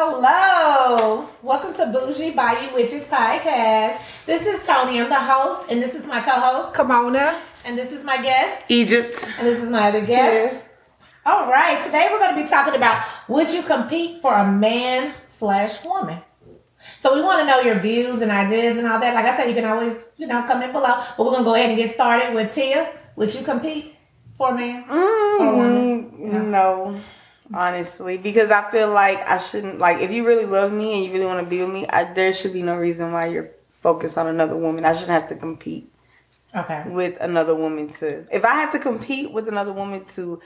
Hello. Welcome to Bougie Bayou Witches Podcast. This is Tony. I'm the host, and this is my co-host. Kimona. And this is my guest. Egypt. And this is my other guest. All right. Today we're going to be talking about would you compete for a man slash woman? So we want to know your views and ideas and all that. Like I said, you can always, you know, comment below. But we're gonna go ahead and get started with Tia. Would you compete for a man? Mm, No, honestly, because I feel like I shouldn't. Like, if you really love me and you really want to be with me, I, there should be no reason why you're focused on another woman. I shouldn't have to compete Okay. with another woman to. If I have to compete with another woman to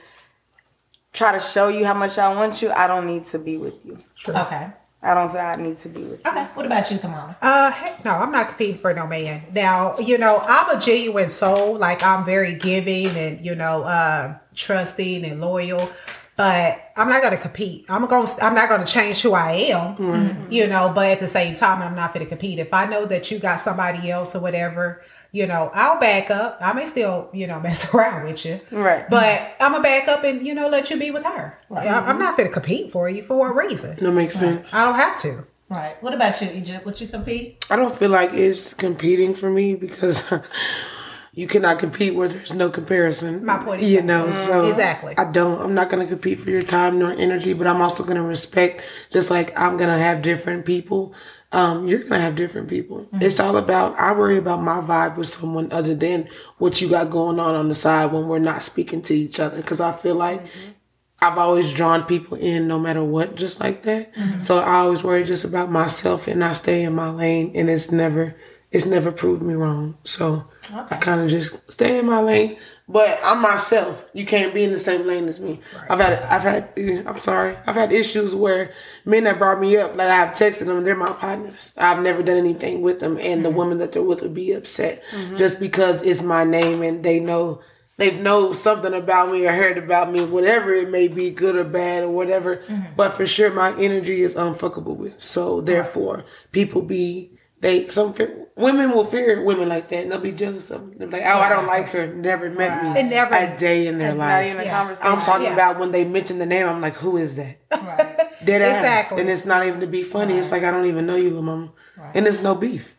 try to show you how much I want you, I don't need to be with you. Okay. I don't think I need to be with you. Okay. What about you, Kamala? Uh, heck no, I'm not competing for no man. Now, you know, I'm a genuine soul. Like I'm very giving and you know, uh, trusting and loyal. But I'm not gonna compete. I'm gonna. I'm not gonna change who I am. You know, but at the same time, I'm not gonna compete. If I know that you got somebody else or whatever, you know, I'll back up. I may still, you know, mess around with you. Right. But I'm gonna back up and you know let you be with her. I- I'm not gonna compete for you for what reason. That makes sense. I don't have to. Right. What about you, Egypt? Would you compete? I don't feel like it's competing for me because you cannot compete where there's no comparison. My point You know, mm, so Exactly. I don't. I'm not gonna compete for your time nor energy, but I'm also gonna respect. Just like I'm gonna have different people. Um, you're gonna have different people. Mm-hmm. It's all about. I worry about my vibe with someone other than what you got going on on the side when we're not speaking to each other. Because I feel like mm-hmm. I've always drawn people in no matter what, just like that. Mm-hmm. So I always worry just about myself and I stay in my lane and it's never it's never proved me wrong. So I kind of just stay in my lane. But I'm myself. You can't be in the same lane as me. I've had I've had I'm sorry. I've had issues where men that brought me up, like I've texted them, they're my partners. I've never done anything with them and the mm-hmm. woman that they're with would be upset mm-hmm. just because it's my name and they know they know something about me or heard about me, whatever it may be, good or bad or whatever. Mm-hmm. But for sure, my energy is unfuckable with. So therefore, people be they some women will fear women like that, and they'll be jealous of them. They're like, oh, I don't like her. Never met me. And never- a day in their Not life. even a Yeah. conversation. I'm talking Yeah. about when they mention the name. I'm like, who is that? Right. Dead ass. And it's not even to be funny. It's like I don't even know you, little mama. And it's no beef.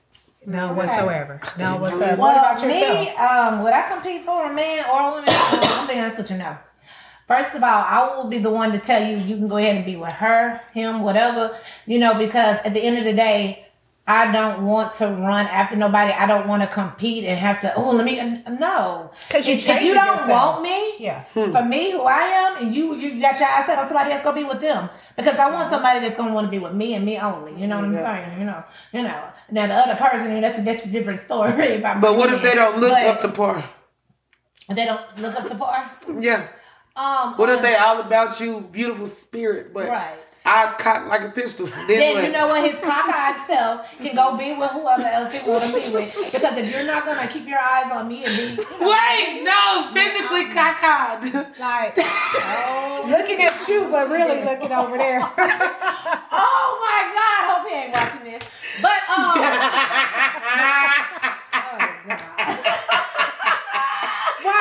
None whatsoever. No Well, whatsoever. Well, what about me, yourself? um, would I compete for a man or a woman? I'm being honest with you now. First of all, I will be the one to tell you you can go ahead and be with her, him, whatever, you know, because at the end of the day, I don't want to run after nobody. I don't want to compete and have to. Oh, let me. No, 'Cause you if, if you don't yourself. want me, Yeah. for me, who I am, and you, you got your eyes set on somebody that's gonna be with them. Because I want somebody that's gonna want to be with me and me only. You know what I'm saying? You know, you know. Now the other person, that's that's a different story. But what if they don't look But up to par? They don't look up to par. Yeah. Um, What if they all about you, beautiful spirit, but Right. eyes cocked like a pistol? Then, Then you know what? His cockeyed self can go be with whoever else he want to be with. Because if you're not gonna keep your eyes on me and be, you know, Wait, no, physically cockeyed. Like looking at you, but really looking over there. oh my God, hope he ain't watching this. But um,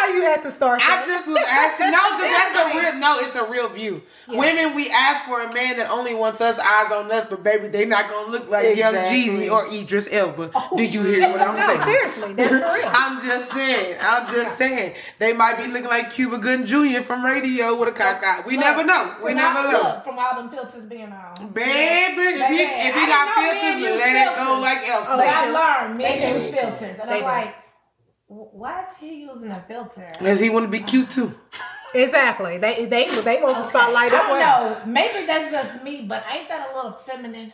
Why you had to start I just was asking. No, because that's a real. No, it's a real view. Women, we ask for a man that only wants us, eyes on us, but baby, they not gonna look like Young Jeezy or Idris Elba. Do oh, you hear what I'm no, saying? seriously, that's for real. I'm just saying. I'm just saying. They might be looking like Cuba Gooding Jr. from radio with a cock eye. We never know. We never all- know. Look, from all them filters being on. Baby, if he Baby, if he I got didn't know filters, let it go like Elsa. So I learned men They use filters, and They I'm do. like, why is he using a filter? Cause he want to be cute too. Exactly. They they they want the spotlight I as don't well. know. Maybe that's just me, but ain't that a little feminine?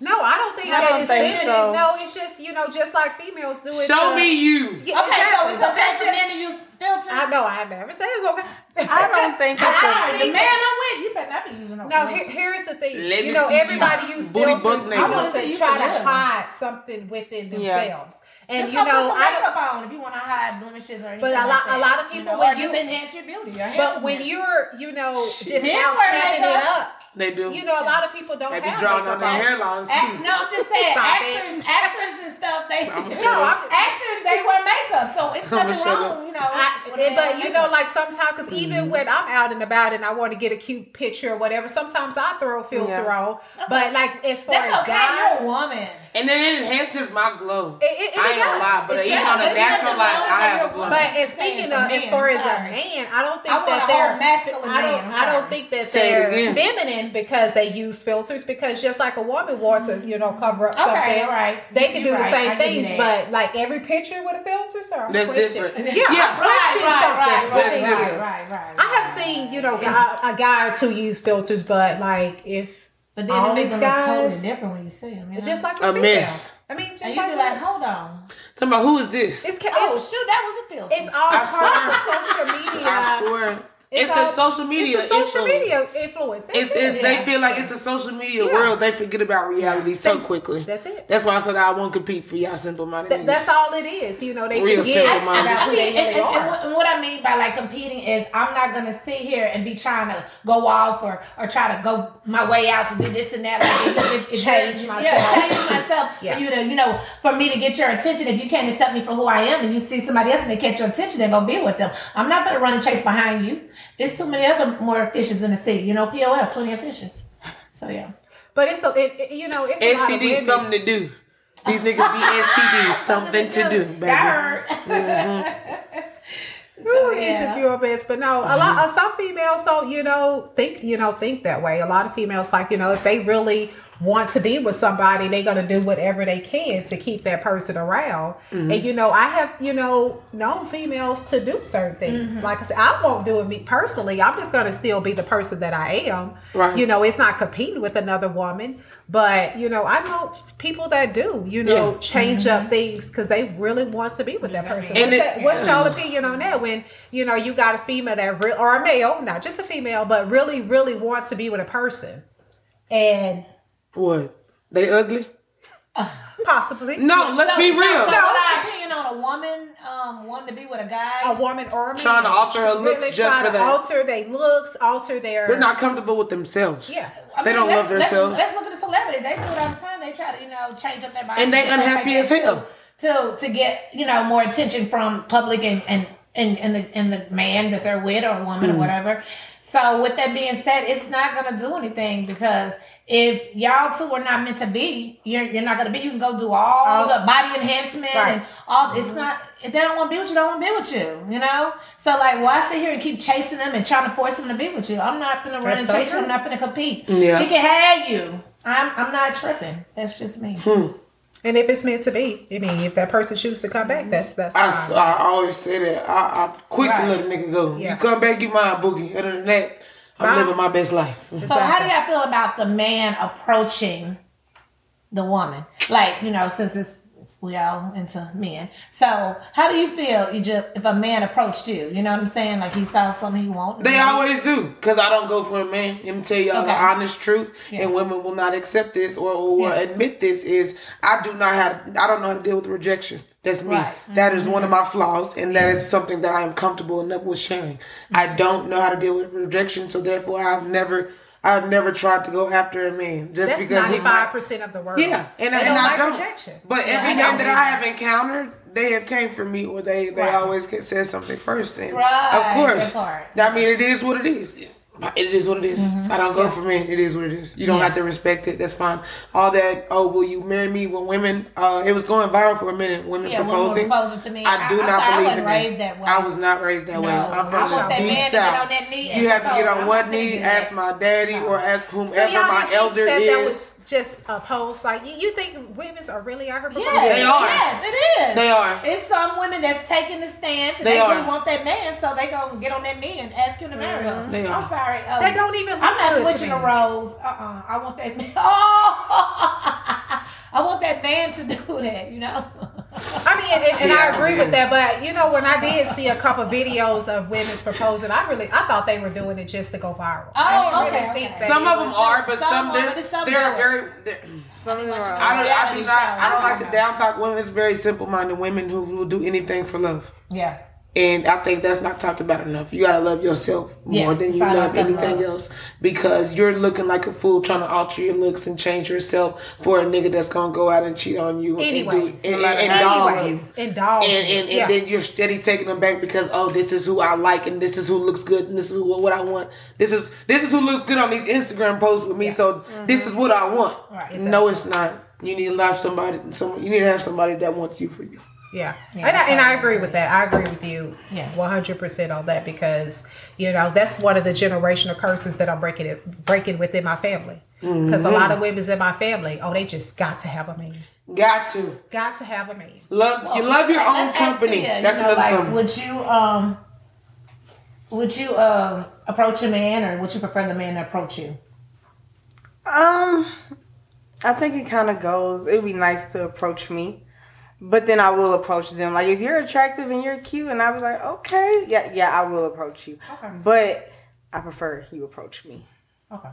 No, I don't think I that don't it's think feminine. so. No, it's just you know, just like females do it. Show to- me you. Yeah, Okay, exactly. so it's But okay that's for men to use filters. I know. I never said it's okay. I don't think it's I a, heard the man I'm with, you better not be using no. No, filters. here, here's the thing. Let you know, see you. everybody use Booty filters butt you naked. know, I wanna see you try to live. hide something within Yeah. And Just you go put know, some I makeup on if you want to hide blemishes or anything. But a like lot- a lot of people, know, when you- enhance your beauty. Or But when you're, you know, just out wear stepping it up, They do. You know, a lot of people don't They be drawing on their hairlines Act, no, I'm just saying, Stop actors, it. actors and stuff. They I'ma no, shut actors they wear makeup, so it's I'ma nothing wrong, you know. I, eh, they but you makeup. know, like sometimes, because even mm-hmm. when I'm out and about and I want to get a cute picture or whatever, sometimes I throw a filter Yeah. on. But like as far that's as okay. guys, You're a woman. And then it enhances my glow. It- it- it I ain't gonna lie, but It's even on a natural light, I have a glow. But and speaking of, as far as a man, I don't think I want that they're masculine I don't. man, I'm I don't sorry. think that they're again. Feminine because they use filters. Because just like a woman wants to, you know, cover up Okay, something, all right. they can You're do the same I things. But like every picture with a filter, so I'm That's questioning- different. Yeah, Yeah. I'm right, something. right, right, right, right, right, right, I have seen, you know, guy, a guy or two use filters, but like if But then all it makes these them look totally different when you see them. You know? just like A a, mess. I mean, just and you like, be like, hold on. Talking about who is this? it's, ca- Oh shoot, that was a filter. it's all part of social media. I swear. It's, all- the social media. It's the social influence. media influence. That's It's, it. it's they Yeah. feel like it's a social media Yeah. world. They forget about reality so That's- quickly. That's it. That's why I said I won't compete for y'all simple minded. Th- that's all it is. You know, they Real forget simple-minded. about I who mean, they and, really and- and are. what- and what I mean by like competing is I'm not gonna sit here and be trying to go off or or try to go my way out to do this and that. Like, if- if- if Change myself. Yeah, change myself Yeah. for you to, you know, for me to get your attention. If you can't accept me for who I am and you see somebody else and they catch your attention, then go be with them. I'm not gonna run and chase behind you. There's too many other more fishes in the sea. You know, POL, plenty of fishes. So yeah. But it's a, it, it- you know, it's a lot of STD something to do. These niggas be STD something to do, baby. Got Ooh, yeah. each of your best, but no, a lot. Uh, some females don't, you know, think, you know, think that way. A lot of females, like, you know, if they really want to be with somebody, they're gonna do whatever they can to keep that person around. Mm-hmm. And you know, I have, you know, known females to do certain things. Mm-hmm. Like I said, I won't do it me personally. I'm just gonna still be the person that I am. Right. You know, it's not competing with another woman. But you know, I know people that do, you know, Yeah. change up things because they really want to be with that person. And What's, it- that, what's your opinion on that? When you know you got a female that real or a male, not just a female, but really, really wants to be with a person, and What? They ugly? possibly No, let's So- be so- real. So, what our opinion on a woman um wanting to be with a guy? a woman or a man Trying to alter her looks really just trying for to that. alter their looks, alter their. They're not comfortable with themselves. Yeah. I They mean, don't love themselves. Let's, let's look at the celebrities. They do it all the time. They try to, you know, change up their body. And they unhappy like as that hell. To, to get, you know, more attention from public and and and, and the and the man that they're with or woman Mm. or whatever. So with that being said, it's not gonna do anything because if y'all two are not meant to be, you're you're not gonna be. You can go do all All- the body enhancement Right. and all. It's mm-hmm. not. If they don't want to be with you, they don't want to be with you. You know. So like, why sit here and keep chasing them and trying to force them to be with you? I'm not gonna run That's and so chase you. I'm not gonna compete. Yeah. She can have you. I'm I'm not tripping. That's just me. Hmm. And if it's meant to be, I mean, if that person chooses to come back, that's that's I, fine. s- I always say that. I, I'm quick Right. to let a nigga go. Yeah. You come back, you mine, boogie. Other than that, I'm Right. living my best life. So how do y'all feel about the man approaching the woman? Like you know, since it's, it's we all into men. So how do you feel, Egypt, if a man approached you? You know what I'm saying? Like he saw something he want. They always do, cause I don't go for a man. Let me tell y'all the honest truth, Yeah. and women will not accept this or, or Yeah. admit this. Is I do not have, I don't know how to deal with rejection. That's me. Right. That is mm-hmm. one of my flaws, and that is something that I am comfortable enough with sharing. I mm-hmm. don't know how to deal with rejection, so therefore I've never, I've never tried to go after a man just that's because he ninety might five percent of the world. Yeah, and, They and don't I don't. rejection. But Yeah, every I man that. I have encountered, they have came for me, or they they Right. always get said something first. And Right, of course, that part. I mean, it is what it is. It is what it is. I don't go for men. It is what it is. You don't Mm-hmm. Yeah. have to respect it. That's fine. All that. Oh, will you marry me? When women, uh, it was going viral for a minute. Women Yeah, women proposing. proposing to me. I do I- I'm not sorry, believe in raised that way. I was not raised that way. I'm from that the deep to get south. on that knee you have to get on one knee, ask my daddy, or ask whomever my elder that is. that was just a post. Like you, you think women are really out here proposing? Yes, They are. Yes, it is. They are. It's some women that's taking the stance and They they, are. really want that man, so they gonna get on that knee and ask him to marry them. They are. I'm sorry. uh, They don't even look I'm not good switching the me. roles. Uh uh I want that man. Oh, I want that man to do that. You know. I mean, and, and I Yeah. agree with that. But you know, when I did see a couple videos of women's proposing, I really, I thought they were doing it just to go viral. Oh, I didn't Oh, really okay, think okay. that Some of them was- are, but some some, are, they're, but some they're very. They're, Something wrong. I don't. I do not. I don't like to down talk women. It's very simple minded women who will do anything for love. Yeah. And I think that's not talked about enough. You gotta love yourself Yeah, more than you love anything self-love. else because you're looking like a fool trying to alter your looks and change yourself for a nigga that's gonna go out and cheat on you Anyways. and, do, and, and, and. Anyways, and dog. And, and, and yeah. then you're steady taking them back because oh this is who I like and this is who looks good and this is who, what I want this is this is who looks good on these Instagram posts with me so this is what I want Right, no it's not you need to love somebody some you need to have somebody that wants you for you Yeah, Yeah, and, I, and I agree with that. I agree with you, Yeah. one hundred percent on that because you know that's one of the generational curses that I'm breaking it breaking within my family. Because a lot of women's in my family, oh, they just got to have a man, got to got to have a man. love you love your own let's company you that's know, another like, something Would you um would you um approach a man or would you prefer the man to approach you? Um, I think it kind of goes. It'd be nice to approach me, but then I will approach them. Like if you're attractive and you're cute, and I'll be like, okay, yeah, yeah, I will approach you. Okay. But I prefer you approach me. Okay.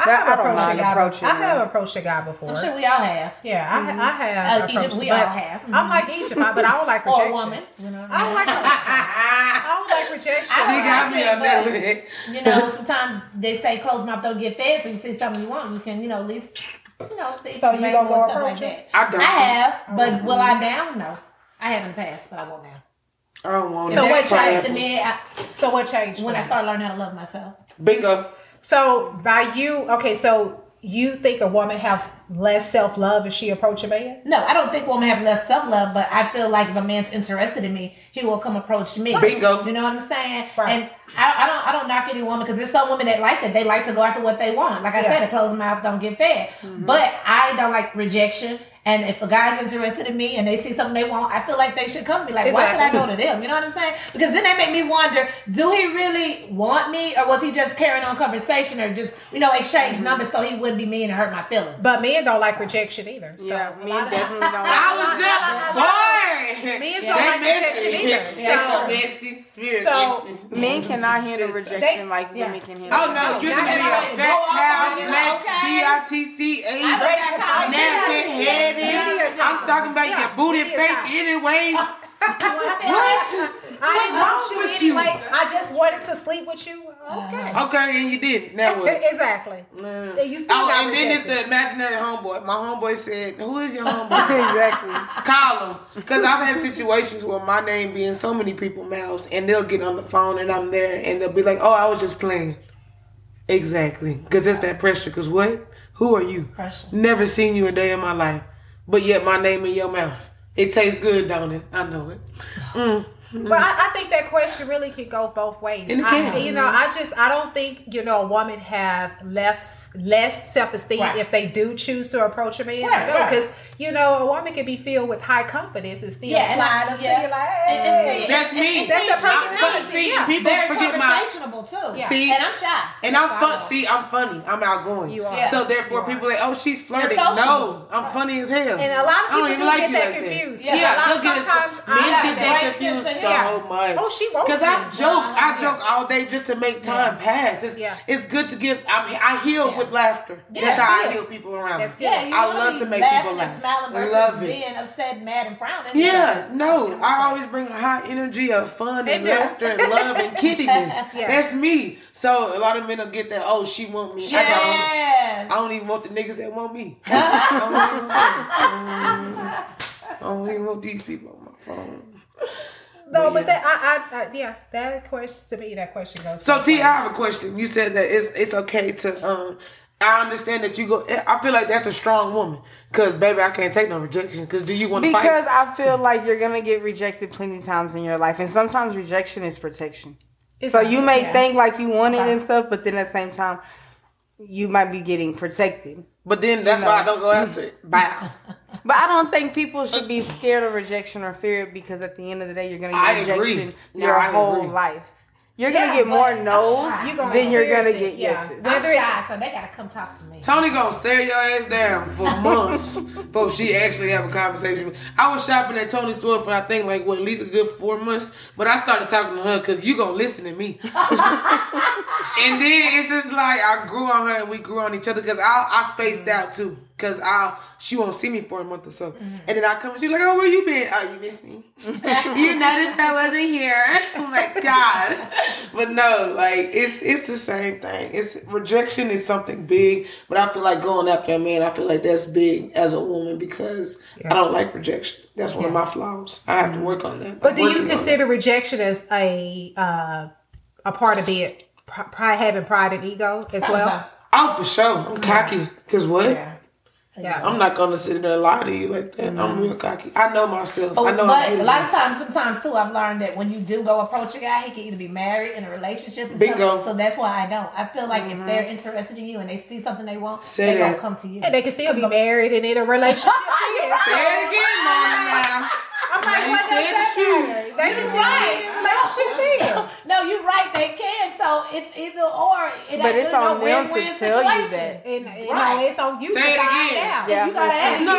I That- I have don't approached a mind guy. approaching I have approached a guy before. I'm sure we all have. Yeah, I, I have. Uh, each of- approached, we all have. I'm like each of my, but I don't like rejection. Or a woman. You know I I don't mean? like. I don't like rejection. she got me on that but- You know, sometimes they say close mouth don't get fed, so you see something you want, you can, you know, at least you know, see So you maybe gonna go stuff approach like him? that. I don't. I have, but mm-hmm. will I now? No. I haven't passed, but I will now. I don't want So what changed? And pineapples. then I, So what changed? when I started learning how to love myself. bingo So by you, okay, so you think a woman has less self love if she approach a man? No, I don't think women have less self love, but I feel like if a man's interested in me, he will come approach me. Bingo. You know what I'm saying? Right. And I, I don't I don't knock any woman because there's some women that like that. They like to go after what they want. Like I Yeah. said, a closed mouth don't get fed. Mm-hmm. But I don't like rejection. And if a guy's interested in me and they see something they want, I feel like they should come to me. Like, why should I go to them? You know what I'm saying? Because then they make me wonder: Do he really want me, or was he just carrying on conversation, or just you know exchange mm-hmm. numbers so he wouldn't be mean and hurt my feelings? But men don't like rejection either. So yeah, a me lot of- definitely don't. I was just boy. Men They don't like rejection either. They So- so messy spirit. so- Men cannot handle rejection They- like yeah. women can handle. Oh no, you're gonna be a fat cow, black, okay? B I T C A, I don't got nappy Media headed. I'm talking about your booty media fake anyway. What? What's wrong with you? anyway. I just wanted to sleep with you. Okay. Okay, and you did. Now what? exactly. You still Oh, got and then it's rejected. the imaginary homeboy. My homeboy said, "Who is your homeboy?" exactly. Call him, because I've had situations where my name be in so many people's mouths, and they'll get on the phone and I'm there, and they'll be like, "Oh, I was just playing." Exactly, because it's that pressure. Because what? Who are you? Pressure. Never seen you a day in my life, but yet my name in your mouth. It tastes good, don't it? I know it. Mm. But I, I think that question really could go both ways. And it I- you know, I just I don't think you know a woman have less less self esteem Right. if they do choose to approach a man. Right, right. because you know a woman can be filled with high confidence and still Yeah, and I- slide up yeah. to you like, And- and hey. see, That's and- me. and That's see, the I'm personality, But see, yeah. people very forget my. conversational too. See? and I'm shy. And I'm fun. See, I'm funny. I'm outgoing. You are. So therefore, You are. people like, oh, she's flirting. No, I'm funny as hell. And a lot of I don't people even do like get you that like confused. Yeah, Yeah, a lot- they'll sometimes men get that. that confused so much. Oh, she wants Because I joke, I joke all day just to make time pass. It's Yeah. it's good to give. I'm, heal with laughter. That's that's how I heal people around. Me. good. Yeah, you I love to make people laugh. Smiling versus Love it. being upset, mad, and frowning. Yeah, no, I always bring a high energy of fun and They laughter and love and kiddiness. Yeah. That's me. So a lot of men will get that. Oh, she want me. I don't. I don't even want the niggas that want me. I don't even want them. I don't even want these people on my phone. No, But but yeah. that I, I, I yeah, that question to me, that question goes. So both T, I ways. have a question. You said that it's it's okay to um. I understand that you go. Eh, I feel like that's a strong woman, cause baby, I can't take no rejection. Cause do you want to fight? Because I feel like you're gonna get rejected plenty times in your life, and sometimes rejection is protection. It's so you may yeah. think like you want it Okay. and stuff, but then at the same time, you might be getting protected. But then that's why I don't go after it. Bow. But I don't think people should be scared of rejection or fear it because at the end of the day, you're gonna I get agree. rejection No, your I whole agree. life. You're gonna Yeah, get more no's I'm You gonna than you're gonna get it, yeah. yeses. I'm Whether it's- shy, so they gotta come talk to me. Tony gonna stare your ass down for months before she actually have a conversation. I was shopping at Tony's store for I think like what at least a good four months, but I started talking to her because you gonna listen to me. and then it's just like I grew on her and we grew on each other because I I spaced out too. Cause I'll she won't see me for a month or so, mm-hmm. and then I come and she's like, "Oh, where you been? Oh, you missed me. you noticed I wasn't here. Oh my god!" But no, like it's it's the same thing. It's rejection is something big, but I feel like going after a man, I feel like that's big as a woman because I don't like rejection. That's one of my flaws. I have to work on that. But I'm do you consider rejection as a uh, a part of it? pr- pride, having pride and ego as well? that. Oh, for sure. I'm mm-hmm. cocky. Cause what? Yeah. Yeah. I'm not gonna sit there and lie to you like that. I'm real mm-hmm. cocky. I know myself. Oh, I know. but I'm a lot of times, sometimes too, I've learned that when you do go approach a guy, he can either be married in a relationship. And Bingo. Stuff, so that's why I don't. I feel like if they're mm-hmm. interested in you and they see something they want, Say they gonna come to you. And they can still be married and in a relationship. Yeah, Say it again, Mama. I'm like, what does that the truth. matter? They can still Right. Be in a relationship then. no, you're right. They can. So it's either or. It But ain't it's no on them to win-win tell you that. And, and you Right. know, it's on you Say it again. out. Yeah. You gotta ask. No,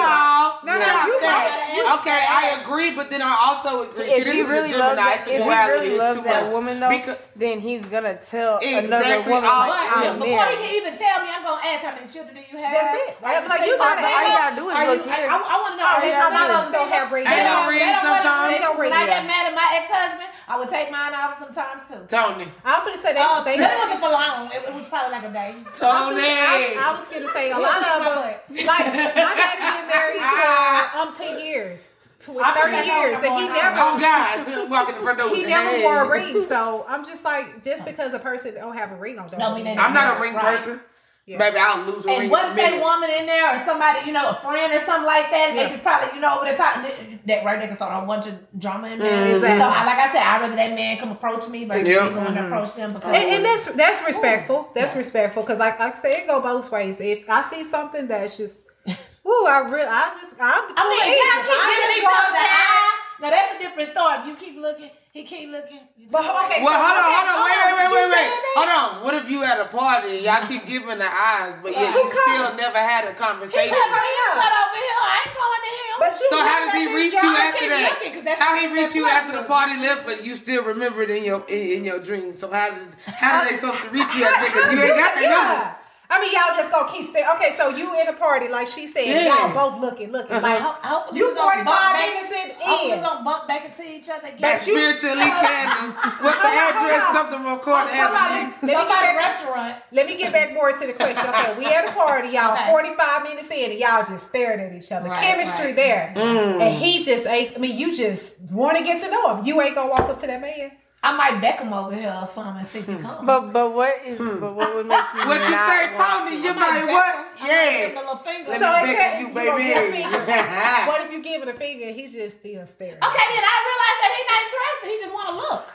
No, no, stop you that. gotta ask. Okay, I agree, but then I also agree. See, If this he is a really Gemini. loves that, It's the if he really It's loves that woman though, Because then he's gonna tell another woman All- like, But I'm before he can even tell me, I'm gonna ask how many children do you have? That's it. Are I'm like, single? you gotta- Are all you gotta do is look here. I, I want to know. Oh, yeah, some a lot of of them don't have rings. Ain't no They rings want- sometimes. they When I Yeah. get mad at my ex-husband, I would take mine off sometimes too. Tony, I'm gonna say that but they. it wasn't for long. It, it was probably like a day. Tony. I, I was gonna say a He'll lot kick of them, like my daddy been married for um ten years, to I thirty forgot how years, and he going never oh God, walking the front door. he never the wore a ring. So I'm just like, just because a person don't have a ring on, don't No, mean we didn't. I'm not a ring Right. person. Yeah. Baby, I'll lose a ring. And what if a they woman in there or somebody, you know, a friend or something like that, and Yeah. they just probably, you know, over the top, that right, they can start a bunch of drama in there. Mm, Exactly. So, I, like I said, I'd rather that man come approach me versus Yeah. me going to approach them because And, and that's that's respectful. That's respectful because, like, like I say, it go both ways. If I see something that's just, ooh, I really, I just, I'm. I mean, full if y'all keep I giving just each other the eye, now that's a different story. If you keep looking, he keep looking. But okay, Well, so- hold on, hold on, wait, wait, wait, wait, wait. Hold on. What if you at a party y'all keep giving the eyes, but yet Who you still never had a He conversation? is but over here. I ain't going to him. But you So how does he reach you after that? looking, 'cause that's How he reach you after the party left, but you still remember it in your in, your dreams? So how does how are they supposed to reach you? Because you ain't got their number. Yeah. I mean, y'all just gonna keep staying. Okay, so you in a party, like she said, Yeah. y'all both looking, looking. I Like, hope, I hope You we gonna 45 bump back- minutes in, I hope we gonna bump back into each other again. That spiritually candle. What's the Hold on, hold address? on. Something on Court Somebody- Avenue. let me get Somebody back- restaurant. Let me get back more to the question. Okay, we at a party, y'all. Okay. 45 minutes in, and y'all just staring at each other. Right, Chemistry right. there. Mm. And he just ain't, I mean, you just want to get to know him. You ain't gonna walk up to that man. I might beck him over here or something and see if he comes. Hmm. But but what is hmm. but what would make you What you not say, want Tony? to? You I might beck what? him. I might give him Yeah. a little finger. Let So me it's beckon you, you baby. What if you give it a finger and he's just still staring? Okay, then I realized that he's not interested. He just want to look.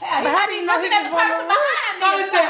Hell, But how do you know he just wanna look? Tony said,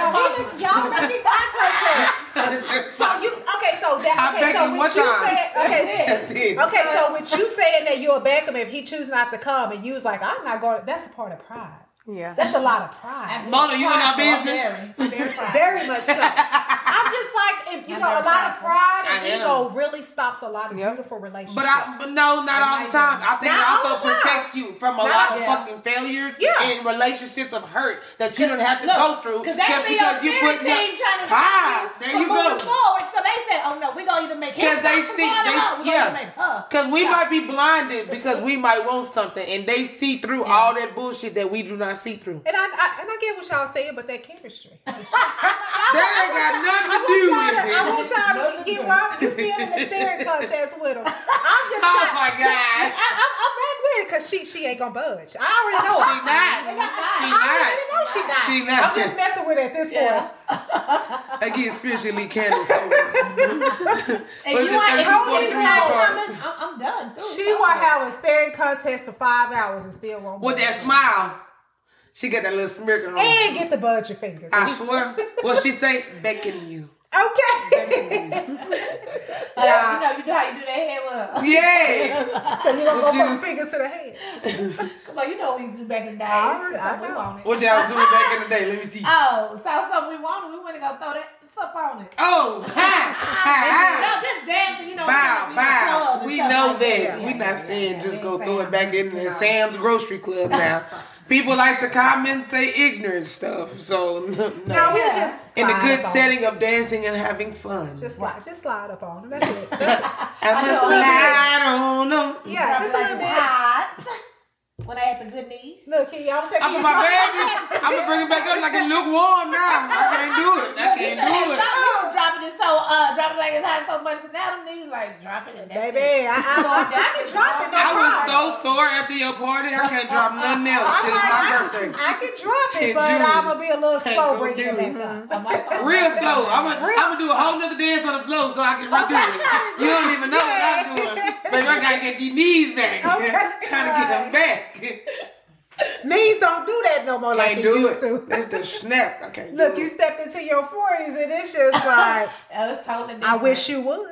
Y'all making eye contact. So you okay? So that I okay? beg So what you said? Okay, That's it. okay. So with you saying that you'll back him if he choose not to come, and you was like, I'm not going. That's a part of pride. Yeah. That's a lot of pride. Mona, you in our Prideful, business? Very, very. Very much so. I'm just like, if you I'm know, a lot of pride and ego really stops a lot of Yep. beautiful relationships. But I, but no, not all the time. I think Not it also protects you from a Not lot of Yeah. fucking failures Yeah. and relationships of hurt that you don't have to Look, go through Because just be because you spirit put team trying to Ah, stop there you you go. forward. So they said, "Oh no, we gonna either make him Because they see, they, along, we gonna either make yeah, because we might be blinded because we might want something, and they see through all that bullshit that we do not see through. and I, I and I get what y'all saying, but that chemistry. That ain't got nothing I to do want y'all with to, I want y'all to get why you still in the staring contest with him. I'm just Oh trying. my god, I, I'm, I'm back with it because she she ain't gonna budge. I already know. she it. not, I she already know she not. She not. I'm just messing with it at this Yeah. point. Again, spiritually candle stolen. And What is you it, ain't, if 32, you 43 keep not card? coming, I'm, I'm done. Through. She will have a staring contest for five hours and still won't. With that smile, she got that little smirk on. her. and get the budge your fingers. I swear. What she say? Beckon you. Okay. Uh, you know, you know how you do that hair with her. Yeah. so you gonna go Would you- from the finger to the head. Come on, you know what we used to do back in the day. I- I Something we know. wanted. What y'all was doing back in the day? Let me see. Oh, saw something we wanted. We went to go throw that stuff on it. Oh, ha, ha, No, just dancing. You know, Bow, we bow. club We know like that. Yeah, we yeah, not yeah, saying yeah. just go ain't throw it back in the Sam's Grocery Club now. People like to comment, say ignorant stuff. So no, No, no. we Yeah. just in the good up on setting of dancing and having fun. Just slide, just slide up on them. That's it. That's it. I'm know. a slide on them. Yeah, just a little bit. Hot. When I had the good knees. Look, can y'all say I'm my baby. I'm gonna bring it back up like it look warm now. I can't do it. I can't do it. Stop dropping it so uh dropping like it's hot so much, but now them knees like dropping it. That's Baby, it. I, I, I, I can drop it. No I was so sore after your party. I can't drop nothing else till like, my I, birthday. I can drop it, but I'm gonna be a little slow bringing it back up. I'm like, oh, Real slow. I'm gonna, I'm gonna do a whole nother dance on the floor so I can redo it. You don't even know what I'm doing. Baby, I gotta get these knees back. Okay. Trying to get them back. Knees don't do that no more like Can't you do used it. to. That's the snap. I can't Look, do you it. step into your 40s and it's just like, That was totally different. I wish you would.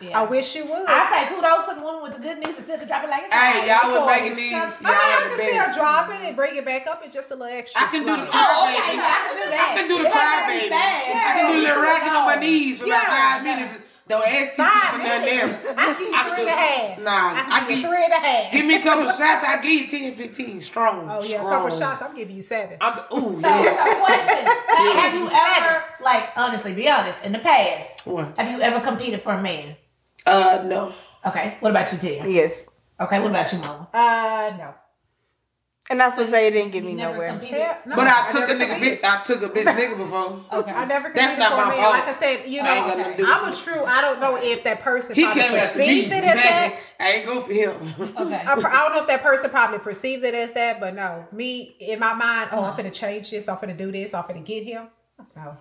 Yeah. I wish you would. I say kudos to the woman with the good knees and still can drop it like it's Hey, y'all was Because- making these. I Y'all mean, I can the still drop it and bring it back up and just a little extra. I can do the slow. cry Oh, okay, baby. yeah, I can do that. I can do the It cry baby. fast. I can do a little rocking on my knees for about Yeah. five minutes. Don't ask TT for nothing else. I give you I can three do and a. Nah, I I give you give- three and a half. Give me a couple shots. I give you 10, 15. Strong. Oh yeah, a couple shots. I'm giving you seven. I'm t- ooh, So, yes. so question: have, have you ever, like, honestly, be honest, in the past, What? have you ever competed for a man? Uh, no. Okay, what about you, Tia? Yes. Okay, what about you, Mama? Uh, no. And that's what say it didn't get me never nowhere. no, But I took a nigga competed. bitch. I took a bitch nigga before. Okay, I never That's competed not for my a fault. Like I said, you I know, ain't got to do I'm a true. I don't know if that person He probably came perceived it as that. I ain't go for him. okay. I, I don't know if that person probably perceived it as that, but no, me in my mind, oh, I'm gonna change this. I'm gonna do this. I'm gonna get him. No,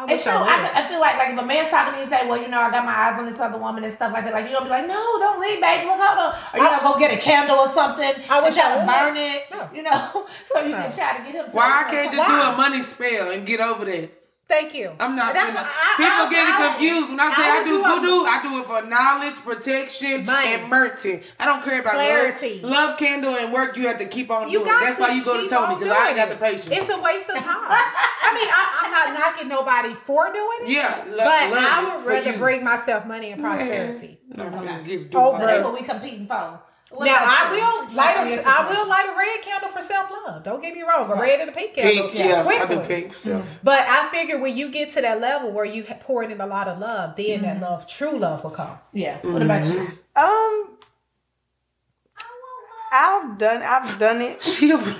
I And wish true, I I, would. I feel like like if a man's talking to you and say, well, you know, I got my eyes on this other woman and stuff like that, like you're gonna be like, no, don't leave, babe. Look, hold on. Or you gonna go get a candle or something I and wish try to would. burn it, No. you know, so you No. can try to get him. To Why I can't just do a money spell and get over that? Thank you. I'm not. That's finna- what I- people I- getting I- confused when I say I I, do do voodoo. I do it for knowledge, protection, Money. and mercy. I don't care about Clarity. Love, love candle and work. You have to keep on You doing. That's why you go to Tony because I ain't got doing the patience. It's a waste of time. I mean, I, I'm not knocking nobody for doing it. Yeah, lo- but love I would rather you. bring myself money and prosperity. I'm not finna give Over- So that's what we competing for. What Now I will light Like, a, yes, I will light a red candle for self love. Don't get me wrong, a Right. red and a pink candle. Pink, yeah, I quickly. do pink for self. But I figure when you get to that level where you ha- pouring in a lot of love, then Mm-hmm. that love, true love, will come. Yeah. What about you? Um, I've done I've done it. She a-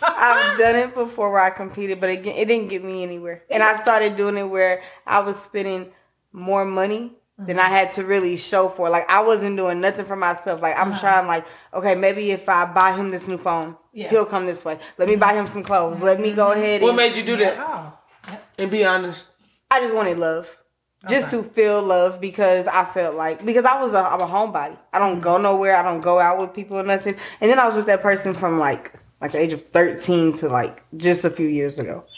I've done it before where I competed, but again, it didn't get me anywhere. And I started doing it where I was spending more money than I had to really show for. Like I wasn't doing nothing for myself. Like I'm uh-huh. trying, like okay, maybe if I buy him this new phone, Yeah. he'll come this way. Let me buy him some clothes. Let me go mm-hmm. ahead. what And, made you do that? Oh, And be honest. I just wanted love. Just Okay. to feel love because I felt like because I was a I'm a homebody. I don't mm-hmm. go nowhere. I don't go out with people or nothing. And then I was with that person from like like the age of thirteen to like just a few years ago.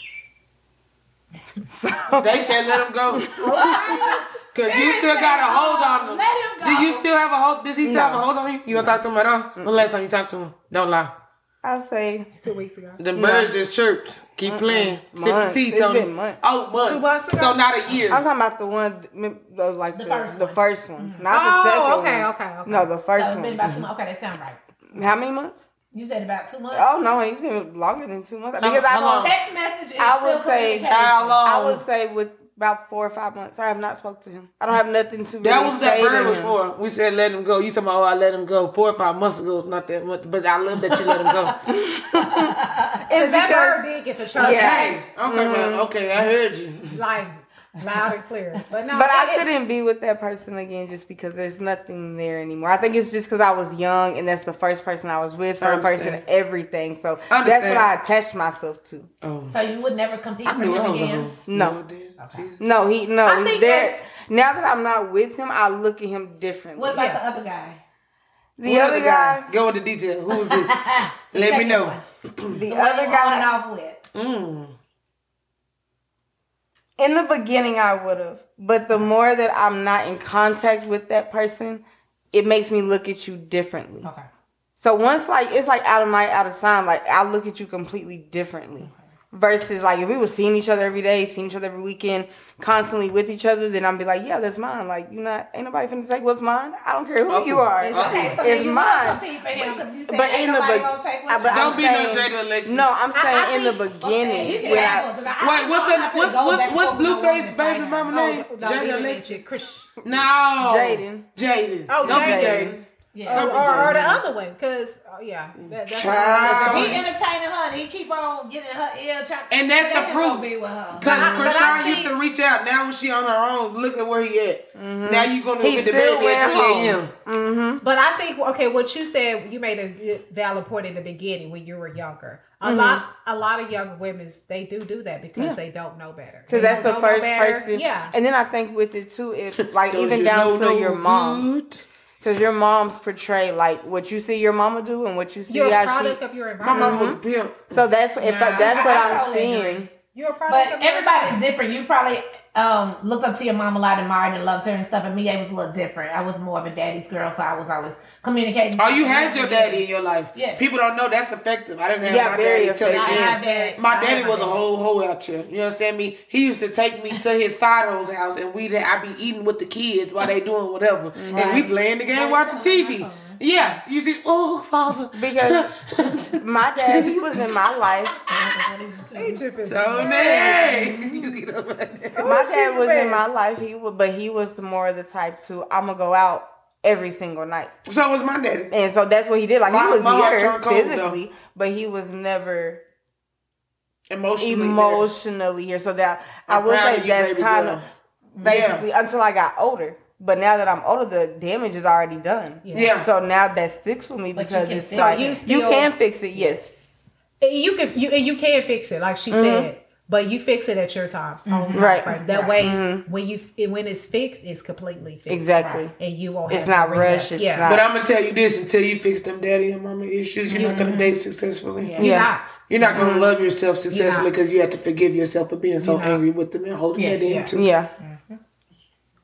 So They said let him go. Cause you still got a hold on him. Let him go. Do you still have a hold? Does he still No. have a hold on you? You don't talk to him at all? When the last time you talked to him? Don't lie. I say two weeks ago. The birds just chirped. Keep playing. Sip the Months. tea, It's Tony. been months. Oh, months. Two months ago? So not a year. I'm talking about the one the, like The the, first the one. first one, mm-hmm. not the oh, second Oh, okay, one. okay, okay. No, the So first it's been one. about two months. Okay, that sound right. How many months? You said about two months. Oh no, he's been longer than two months. How- Because I don't. Text message is I still would say- How long? I would say with about four or five months. I have not spoke to him. I don't have nothing to. that really was what that say bird was for. We said let him go. You talking about oh I let him go four or five months ago. It's not that much, but I love that you let him go. It's That because bird did get the church Yeah. Hey, I'm talking about mm-hmm. okay. I heard you. like loud and clear. But no, But I couldn't be with that person again just because there's nothing there anymore. I think it's just because I was young and that's the first person I was with, first person, everything. So that's what I attached myself to. Oh, So you would never compete I for him I was a again? hoe. No. You know that? Jesus. No, he no. I think there- that's- now that I'm not with him, I look at him differently. What about Yeah. the other guy? the Who other guy, Go into detail. Who is this? Let me know. the The other one you on and off with. Mm. In the beginning, I would have, but the more that I'm not in contact with that person, it makes me look at you differently. Okay. So once like it's like out of my out of sign, like I look at you completely differently. Versus like if we were seeing each other every day, seeing each other every weekend, constantly with each other, then I'd be like, yeah, that's mine. Like you not ain't nobody finna take what's mine. I don't care who oh. you are. Okay, so it's mine. want to compete for him because you said But in the nobody be- gonna take I- what's but. Don't I'm be no saying- Jada Alexis. No, I'm saying I in the beginning. okay, when I- one, 'cause I- I Wait, what's know in, how to what's what's what's forth with no Blueface baby right mama name? Oh, no, Jada Alexis. Chris. No, Jaden. Jaden. Oh, don't be Jaden. Jaden. Yeah. Or, or, or the other way, because oh uh, yeah, that, that's Child. He entertaining her and he keep on getting her ear trying And that's the proof. go be with her. Cause But I- Chrisean think- used to reach out. Now when she on her own, look at where he at. Mm-hmm. Now you gonna He get the still baby at went 3 a.m. Mm-hmm. But I think okay, what you said, you made a valid point in the beginning when you were younger. A Mm-hmm. lot, a lot of younger women they do do that because Yeah. they don't know better. Because that's the first better. person. Yeah, And then I think with it too, if like even down to your moms. good? Because your moms portray like what you see your mama do and what you see you're a product she. of your environment. My mom was pimp. So that's if Nah, that's what I I'm totally seeing. agree. You're a product. But of everybody's different. You probably um, looked up to your mom a lot, admired and loved her and stuff. And me, I was a little different. I was more of a daddy's girl, so I was always communicating. Oh, you had your daddy in your life. Yes. People don't know that's effective. I didn't have Yeah, my daddy till the end. had. My daddy my was a daddy. whole hoe out here. You understand me? He used to take me to his side hoe's house, and we I'd be eating with the kids while they doing whatever, and we playing the game, watching TV. that's all. Yeah, you see, oh father, Because my dad, he was in my life. Hey, Chip is- so nay. You get up right there. My dad was in my life. He would, oh, but he was the more of the type to I'm gonna go out every single night, So was my daddy. and so that's what he did. Like My- he was here turned cold, physically, but he was never Emotionally, there. emotionally here. So that I I'm would say that's kind of basically until I got older. But now that I'm older, the damage is already done. Yeah. So now that sticks with me But you because can it's fix like you, You can fix it. Yes. you can you and you can fix it, like she mm-hmm. said. But you fix it at your time, own mm-hmm. time Right. frame. That way, mm-hmm. when you when it's fixed, it's completely fixed. Exactly. and you won't. It's not to rushed, it's yeah. not- But I'm gonna tell you this: until you fix them daddy and mama issues, you're not gonna date successfully. Yeah. You're not. You're not gonna love yourself successfully because you have to forgive yourself for being so angry with them and holding Yes, that in yeah. too. Yeah.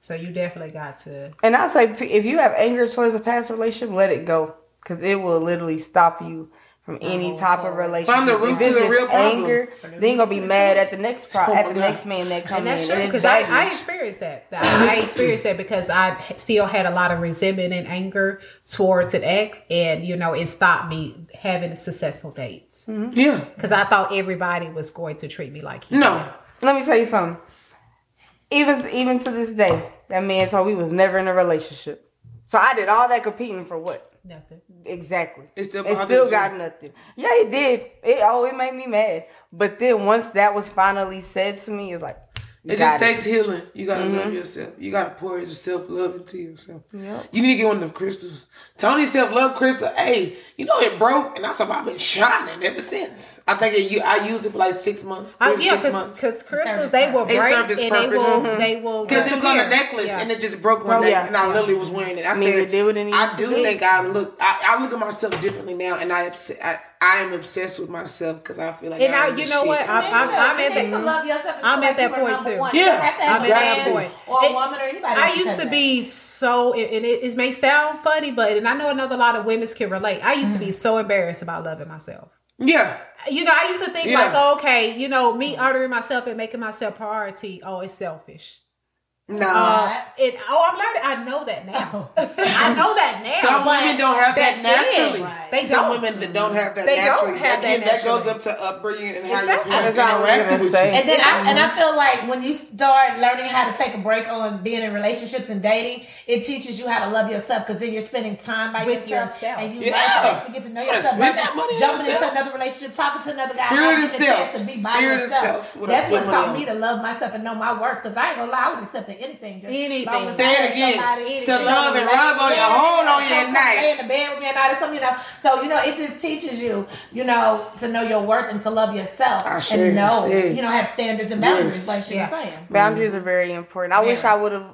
So you definitely got to. And I say, if you have anger towards a past relationship, let it go, because it will literally stop you from any type of relationship. From the root if to the just real problem. anger, then you gonna be mad at the next pro- Oh at the God. next man that comes And that's in. true and it's because I, I experienced that. I, I experienced that because I still had a lot of resentment and anger towards an ex, and you know it stopped me having successful dates mm-hmm. Yeah. because I thought everybody was going to treat me like he No. Let me tell you something. Even even to this day, that man told me we was never in a relationship. So I did all that competing for what? Nothing. Exactly. It still it bothers still you. got nothing. Yeah, it did. It oh, it made me mad. But then once that was finally said to me, it's like you It got just takes healing. You gotta love yourself. You gotta pour yourself love into yourself. Yep. You need to get one of them crystals. Tony self love crystal. Hey, you know it broke, and I'm talking about I've been shining ever since. I think it, you, I used it for like six months. Uh, yeah, six months. because crystals they will purpose. It break served its and they will Mm-hmm. they will Because it was on a necklace Yeah. and it just broke one Broke, day, yeah. and I literally was wearing it. I Neither said, did what it I do think I look, I, I look at myself differently now, and I, obs- I, I am obsessed with myself because I feel like And I now, you know shit. what? I'm- I'm- I'm at need the- to love yourself and I'm at that point, too. One. You Yeah. don't have to have I'm a at that man point. Or a It- woman or anybody. I used to you be so, and it, it may sound funny, but and I know another lot of women can relate. I used to Mm. be so embarrassed about loving myself. Yeah, You know, I used to think Yeah. like, oh, okay, you know, me honoring myself and making myself priority. Oh, it's selfish. No. Uh, it, oh, I'm learning. I know that now. I know that now. Some women don't have that back then, naturally. right. They Some don't. women that don't have that They don't naturally. have that that, that goes up to upbringing and how Exactly. your parents That's all I was interacted gonna with you. And then I, and I feel like when you start learning how to take a break on being in relationships and dating, it teaches you how to love yourself because then you're spending time by With yourself, yourself. and you Yeah. learn to actually get to know yourself. spend versus that money jumping yourself. into another relationship, talking to another guy, Spirit not and getting a chance self. to be by Spirit yourself. self. That's what taught me to love myself and know my worth. Because I ain't gonna lie, I was accepting anything. Just Anything. long as Say it again. somebody To love and rub on your hold on you at come night. Lay in the bed with me and all that something, you know. So you know, it just teaches you, you know, to know your worth and to love yourself I see, and know, I you know, have standards and boundaries, Yes. like she Yeah. was saying. Boundaries are very important. I wish I would have.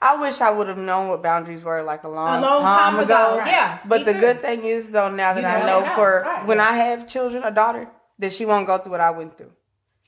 I wish I would have known what boundaries were like a long, a long time, ago. Yeah, But the too. good thing is though, now that You I know know for right. when I have children, a daughter, that she won't go through what I went through.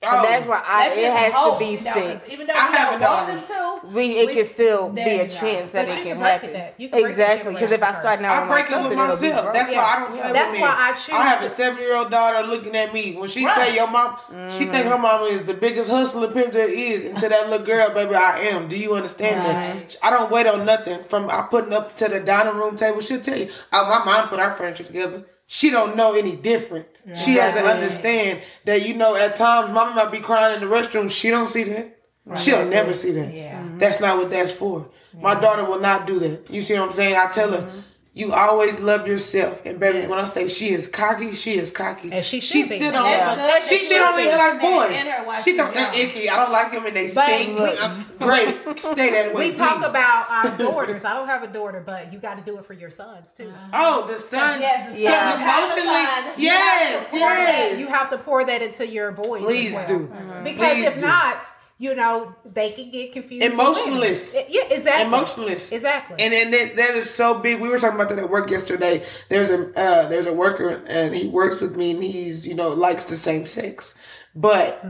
But that's oh. why I, That's it has to be fixed. Even though I we have don't a want daughter. them to, We, it we- can still be a chance that it can can happen. that. You can break the exactly, because if I generation start now, I with break it with something, it'll be myself. broke. That's why I don't play That's why. I choose I have a seven year old daughter looking at me. When she Right. say your mom, she think her mm. mama is the biggest hustler pimp there is. And to that little girl, baby, I am. Do you understand that? I don't wait on nothing. From I putting up to the dining room table, she'll tell you. Oh, my mom put our furniture together. She don't know any different. She has to understand that you know at times mama might be crying in the restroom. She don't see that. She'll never see that. Yeah. That's not what that's for. My daughter will not do that. You see what I'm saying? I tell her, mm-hmm. You always love yourself. And baby, when I say she is cocky, she is cocky. And she she should still don't that's like good She still don't even like boys. in her while She she's don't they're icky. I don't like them and they But stink. look- Great. Stay that way. We talk please. about our uh, daughters. I don't have a daughter, but you got to do it for your sons too. Uh-huh. Oh, the sons. Yes, the Yeah. son has a emotionally. son. Yes, Pour that- yes. You have to pour that into your boys. as Please well. do. Uh-huh. Because Please if do. not, you know, they can get confused. Emotionless. Yeah, exactly. emotionless. Exactly. And then that, that is so big. We were talking about that at work yesterday. There's a uh, there's a worker and he works with me and he's you know likes the same sex, but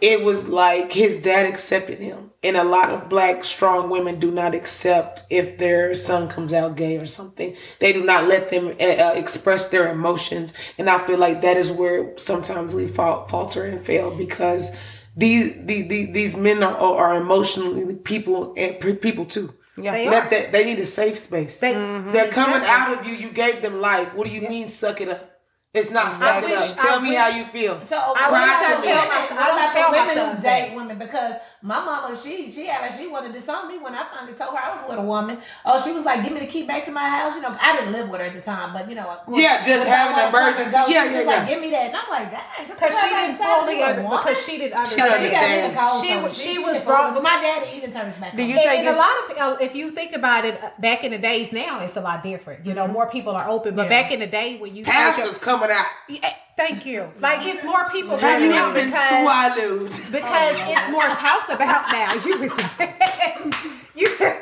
it was like his dad accepted him, and a lot of black strong women do not accept if their son comes out gay or something. They do not let them uh, uh, express their emotions, and I feel like that is where sometimes we fall, falter and fail because these these these, these men are are emotionally people and people too. Yeah. They Let are. that they need a safe space. They- mm-hmm. They're coming out of you. You gave them life. What do you mean? Suck it up. It's not suck it wish- up. Tell I me wish- how you feel. So I what wish about I tell women- my- I don't about tell the my women sons who that. date women because my mama she she had she wanted to disown me when I finally told her I was with a woman. Oh, she was like, "Give me the key back to my house." You know, I didn't live with her at the time, but you know, of course, Yeah, just I having wanted an to emergency. go, she Yeah, was yeah, just yeah. like, "Give me that," and I'm like, "Dang," just because she I didn't decided to fully be a under, because she didn't She understand. got me understand. the cold She shoulder. was- she didn't was fool me, brought- but my daddy he didn't turn his back. Do on you me. think and, and a it's- lot of uh, if you think about it, uh, back in the days now it's a lot different. You know, more people are open, but back in the day when you Pastors coming out. Yeah, thank you. Like it's more people that Have you coming out ever been because swallowed? because it's more talked about now. You was you. but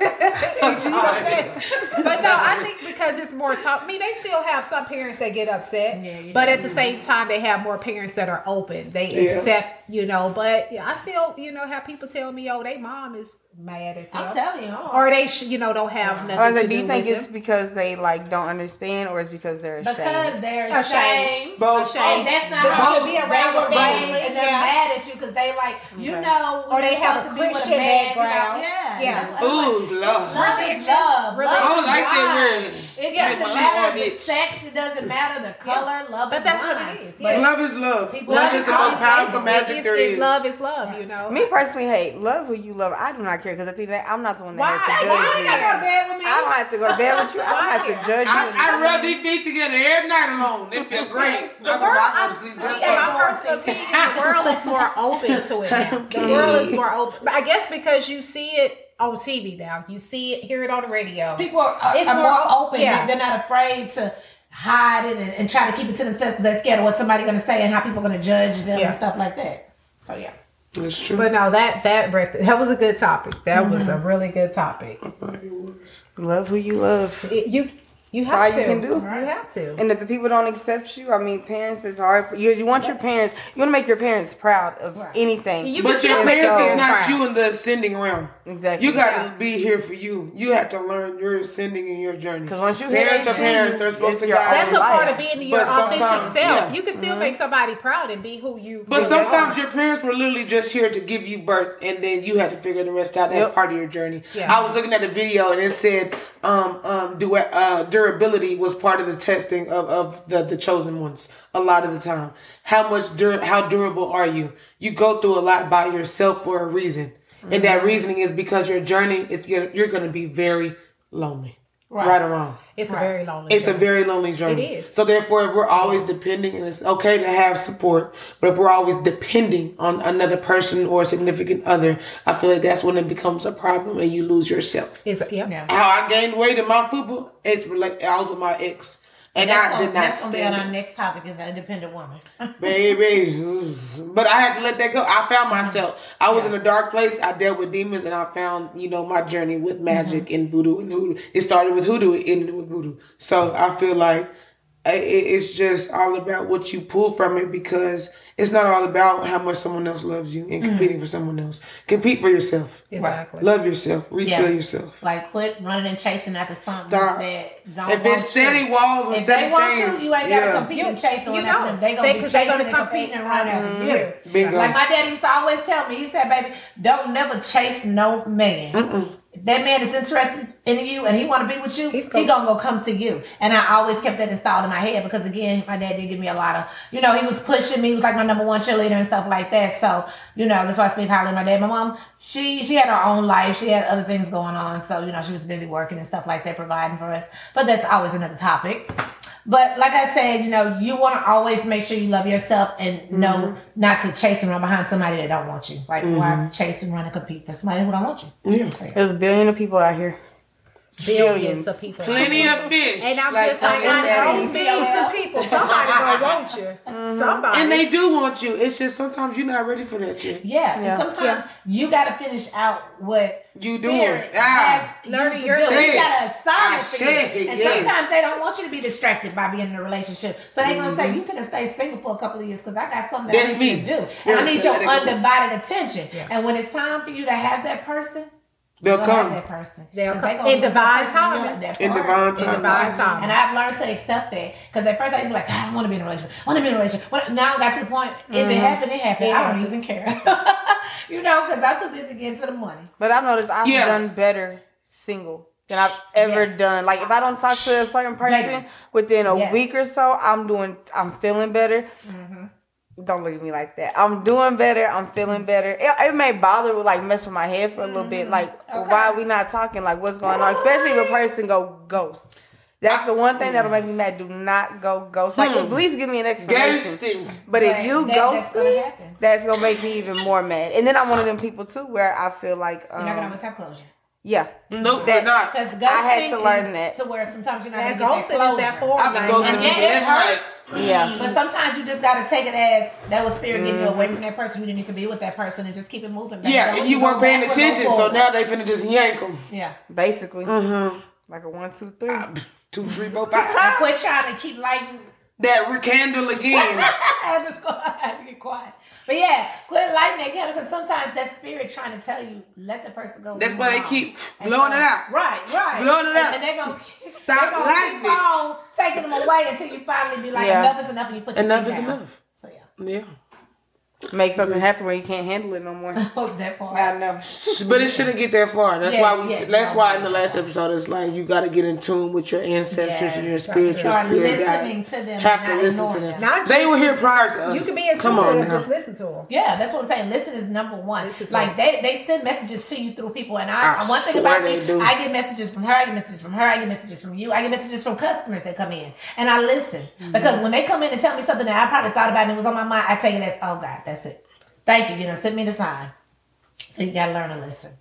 no, I think because it's more talk. I mean, they still have some parents that get upset, Yeah, but at the same time, they have more parents that are open. They Yeah. accept, you know. But yeah, I still, you know, have people tell me, "Oh, they mom is mad at them," I'm telling you, oh. or they, sh- you know, don't have nothing I was to like, do you think it's them. because they like don't understand, or it's because they're ashamed? because they're Ashamed. ashamed. Both. And that's not But how to be they around were the and they're yeah. mad at you because they like you Okay. know Or they have supposed a to be with Christian man, you know, background. Yeah, Yeah. That's why- Ooh, love. Love It's is love. really- love I don't like that word. It Yeah, doesn't my matter other the bitch. sex. It doesn't matter the color. Love But is that's what it is, But yeah. Love is love. People Love love is the most powerful magic It's- there it- is. Love is love, you know. Me personally, hate love who you love. I do not care because at the end of the day, I'm not the one that Why? has to Why judge you you. gotta go to bed with me? I don't have to go to bed with you. I don't have to judge you. I, I rub these feet together every night alone. They feel great. That's world, what I I'm, go to sleep. to That's me, my I- personal opinion, the world is more open to it now. The world is more open. I guess because you see it on TV now, you see it, hear it on the radio. people are, are, It's are more more open. yeah. They're not afraid to hide it and, and try to keep it to themselves because they're scared of what somebody's going to say and how people are going to judge them Yeah. and stuff like that. So yeah. That's true. But no, that that that was a good topic. That was Mm-hmm. a really good topic. Like it was. Love who you love. It- you you have all to. you can do. You have to. And if the people don't accept you, I mean, parents is hard for you. You want your parents, you want to make your parents proud of anything. You But can your parents your is not proud. you in the ascending realm. Exactly. You got Yeah. to be here for you. You have to learn your ascending in your journey. Because once you hit parents are 18, parents, they're supposed to your guide That's you. a part of being your But authentic sometimes- self. yeah. You can still make somebody proud and be who you. But who you sometimes your parents were literally just here to give you birth, and then you had to figure the rest out. That's Yep. part of your journey. Yeah. I was looking at a video, and it said um, um, du- uh, durability was part of the testing of, of the, the chosen ones. A lot of the time, how much dur- how durable are you? You go through a lot by yourself for a reason, and that Mm-hmm. reasoning is because your journey is you're, you're going to be very lonely, right, or wrong. it's a very lonely. It's a very lonely journey. It is. So therefore, if we're always depending, and it's okay to have support, but if we're always depending on another person or a significant other, I feel like that's when it becomes a problem and you lose yourself. It's a, yeah. Yeah. How I gained weight in my football, it's like I was with my ex, and that's I did not that's gonna be on our next topic is an independent woman. baby. But I had to let that go. I found myself. I was in a dark place. I dealt with demons, and I found you know my journey with magic mm-hmm. and voodoo and hoodoo. It started with hoodoo, it ended with voodoo. So I feel like it's just all about what you pull from it because it's not all about how much someone else loves you and mm. competing for someone else. Compete for yourself. Exactly. Love yourself. Refill Yeah. yourself. Like quit running and chasing after something Stop. that don't If it's steady you. walls and If steady they want things, you, you ain't yeah. gotta compete and chase or you nothing. don't. They gonna They- be 'cause chasing gonna and compete. competing and run after you. Bingo. Like my daddy used to always tell me, he said, "Baby, don't never chase no man. If that man is interested in you and he want to be with you, He's gonna- gonna go come to you." And I always kept that installed in my head because again, my dad did give me a lot of, you know, he was pushing me. He was like my number one cheerleader and stuff like that. So you know, that's why I speak highly of my dad. My mom, she she had her own life. She had other things going on, so you know, she was busy working and stuff like that, providing for us. But that's always another topic. But like I said, you know, you want to always make sure you love yourself and know mm-hmm. not to chase and run behind somebody that don't want you. Like why mm-hmm. chase and run and compete for somebody who don't want you? Yeah. There's a billion of people out here. Billions, Billions. of people. Plenty of fish. And I'm Like just like, Tom I Daddy. know millions of people. Somebody gonna want you. Somebody. And they do want you. It's just sometimes you're not ready for that shit. Yeah, and Yeah. sometimes you got to finish out what You doing. spirit Ah. has Learning you your to do. Yes. We got an assignment I for you, and yes. sometimes they don't want you to be distracted by being in a relationship. So they gonna Mm-hmm. say you could have stayed single for a couple of years because I got something that That's I need you me. to do, and I need your Let it go. undivided attention. And when it's time for you to have that person, They'll you'll have come. that person. They'll come. they gonna In want the divine person you're timing. there In for. divine In time. divine time. And I've learned to accept that because at first I used to be like, "God, I want to be in a relationship. I want to be in a relationship. When- Now I got to the point, if it mm-hmm. happened, it happened. It I don't happens. even care. you know, because I'm too busy getting to the money. But I noticed I've Yeah. done better single than I've ever Yes. done. Like if I don't talk to a certain person Baby. within a Yes. week or so, I'm doing. I'm feeling better. Mm-hmm. Don't look at me like that. I'm doing better. I'm feeling better. It, it may bother with like mess with my head for a little bit. Like Okay. why are we not talking? Like what's going on? Especially if a person go ghost. That's the one thing that'll make me mad. Do not go ghost. Like at least give me an explanation. Ghosting. But if you that- ghost that's gonna me, that's gonna make me even more mad. And then I'm one of them people too where I feel like You're not gonna um, always have closure. Yeah. Nope, That- they're not. Because I had to learn that. to where sometimes you're not gonna get that ghosting closure. that form. I've been like, ghosting And people yeah, it left and right. hurts. Yeah. But sometimes you just gotta take it as that was spirit getting you away from that person. You didn't need to be with that person and just keep it moving. baby. Yeah, and you go weren't paying attention, so now they finna just yank them. yeah. Basically. Mm-hmm. Like a one, two, three. Two, three, four, five. And quit trying to keep lighting. that re- candle again. I just go. I have to get quiet. But yeah, quit lighting that candle because sometimes that spirit trying to tell you let the person go. That's why they alone. keep blowing so- it out. Right, right. Blowing it and, out. And they're gonna Stop they're gonna lighting keep it. on taking them away until you finally be like Yeah. enough is enough and you put Enough feet is down. enough. So yeah, Yeah. Make something happen where you can't handle it no more. Oh, that part. I know. But it shouldn't get that far. That's Yeah, why we. yeah, that's no, why no, in the last no. episode, it's like you got to get in tune with your ancestors and your Yes, spiritual start spirit listening guides. to them Have to listen to them. them. Not They just- were here prior to us. You can be in Come tune with on them, now. just listen to them. Yeah, that's what I'm saying. Listen is number one. Listen like they, they send messages to you through people, and I, I one thing about me, do. I get messages from her, I get messages from her, I get messages from you, I get messages from customers that come in, and I listen Mm-hmm. because when they come in and tell me something that I probably thought about and it was on my mind, I take it as, oh God, that's it. Thank you. You know, send me the sign. So you gotta learn to listen.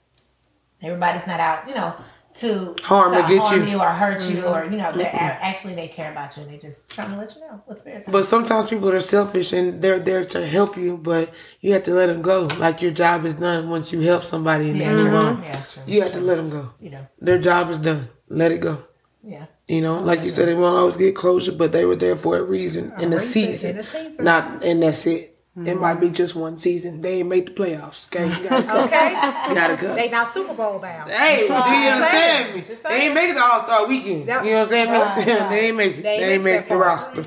Everybody's not out, you know, to Harm to get harm you. or hurt you, mm-hmm. or you know, they're mm-hmm. a- actually they care about you and they just trying to let you know what's spirits. But sometimes people are selfish and they're there to help you, but you have to let them go. Like your job is done once you help somebody and yeah, they move true. on. yeah, true. You have to let them go. You know, Their job is done. Let it go. yeah. You know, like you said, they won't always get closure, but they were there for a reason in the reason, season. in the season. Not, and that's it. It might be just one season. They ain't make the playoffs. Okay, you gotta cut. Okay? You gotta cut. they not Super Bowl bound. Hey, do you understand me? They ain't make the All Star Weekend. Yep. You know what I'm saying? Right, right. they ain't make it. They They, ain't ain't make make the far. roster.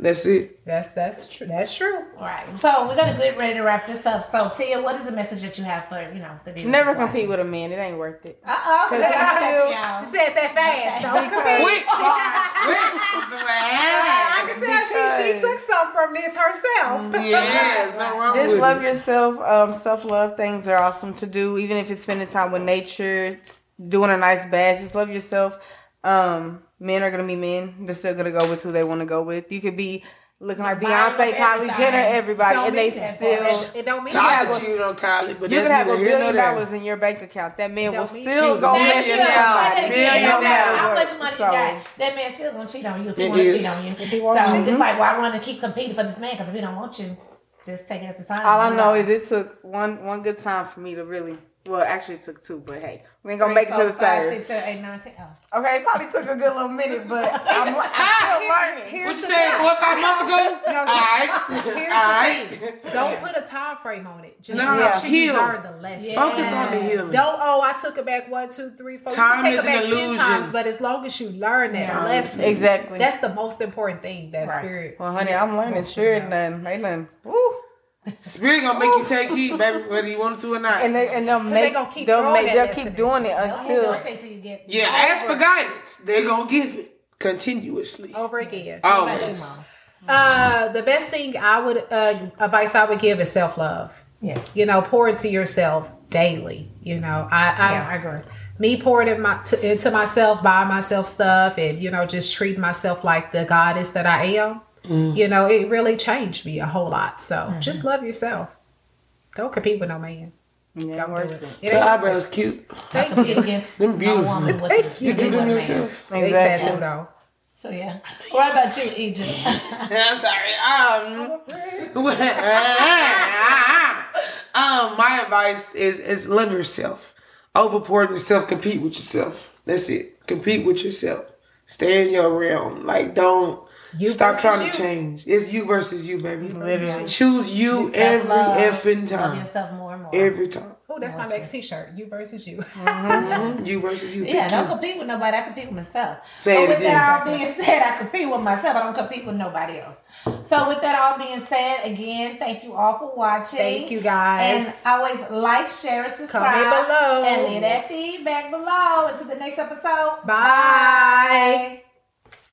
That's it. That's that's true. That's true. All right. So we're gonna get ready to wrap this up. So Tia, what is the message that you have for you know the viewers Never watching? compete with a man. It ain't worth it. Uh oh. I She said that fast. Don't come in. Quick, quick. I can tell she, she took some from this herself. Yes, no wrong Just with love it. yourself. Um, Self love things are awesome to do, even if it's spending time with nature, doing a nice bath. Just love yourself. Um, men are gonna be men. They're still gonna go with who they want to go with. You could be looking like Beyonce, Kylie. Jenner, everybody, Don't and they still. It, it don't mean Tyler that. cheated on Kylie, but You that's could have a neither billion dollars in your bank account. That man will still go was a make Thank you you. Say that Million No matter how much money So- got, that man still gonna cheat on you if he want to cheat on you. If he mm-hmm. wanna so cheat. it's like why want to keep competing for this man? Because if he don't want you, just take it at the time. All I know is it took one one good time for me to really Well, actually, it took two, but hey, we ain't gonna Three, make it to the four, five, third. six, seven, eight, nine, ten. Oh. Okay, it probably took a good little minute, but I'm, I'm still learning. Here's What you the said thing. four or five months ago? No, All right. Here's All the right. Don't put a time frame on it. Just No, make sure you learn the lesson. Yeah. Focus on the healing. Don't oh I took it back one, two, three, four. Time you can take an it back illusion. ten times, but as long as you learn that Yeah. lesson, Exactly. that's the most important thing. That Right. spirit. well, honey, I'm learning. Sure, nothing. Ain't nothing. Woo. Spirit gonna make you take heed, baby, whether you want to or not. And they and they'll make gonna keep they'll make they'll keep doing it until hit your till you get yeah, over ask for guidance. They're gonna give it continuously. Over again. What about Always. Uh, the best thing I would uh, advice I would give is self love. Yes. You know, pour into yourself daily. You know, I I, Yeah, I agree. me pouring in my, to, into myself, buying myself stuff, and you know, just treating myself like the goddess that I am. You know, it really changed me a whole lot. So just love yourself. Don't compete with no man. yeah, Don't worth do it. it. It The eyebrows cute. thank Compete you. against Them no beautiful. woman with Thank the- you. Did you do a them man. yourself? They Exactly. tattoo though. So yeah. What about you, Egypt? I'm sorry. Um, um, my advice is is love yourself. Overpour yourself. Compete with yourself. That's it. Compete with yourself. Stay in your realm. Like don't You stop trying you. to change. It's you versus you, baby. Literally. Choose you every Self-love. effing Love time. yourself more and more. Every time. Oh, that's my next T-shirt. You versus you. Mm-hmm. You versus you. Yeah, don't compete with nobody. I compete with myself. Say but it with again. that all being said, I compete with myself. I don't compete with nobody else. So with that all being said, again, thank you all for watching. Thank you guys. And always like, share, and subscribe. Comment below. And leave that feedback below. Until the next episode. Bye. Bye.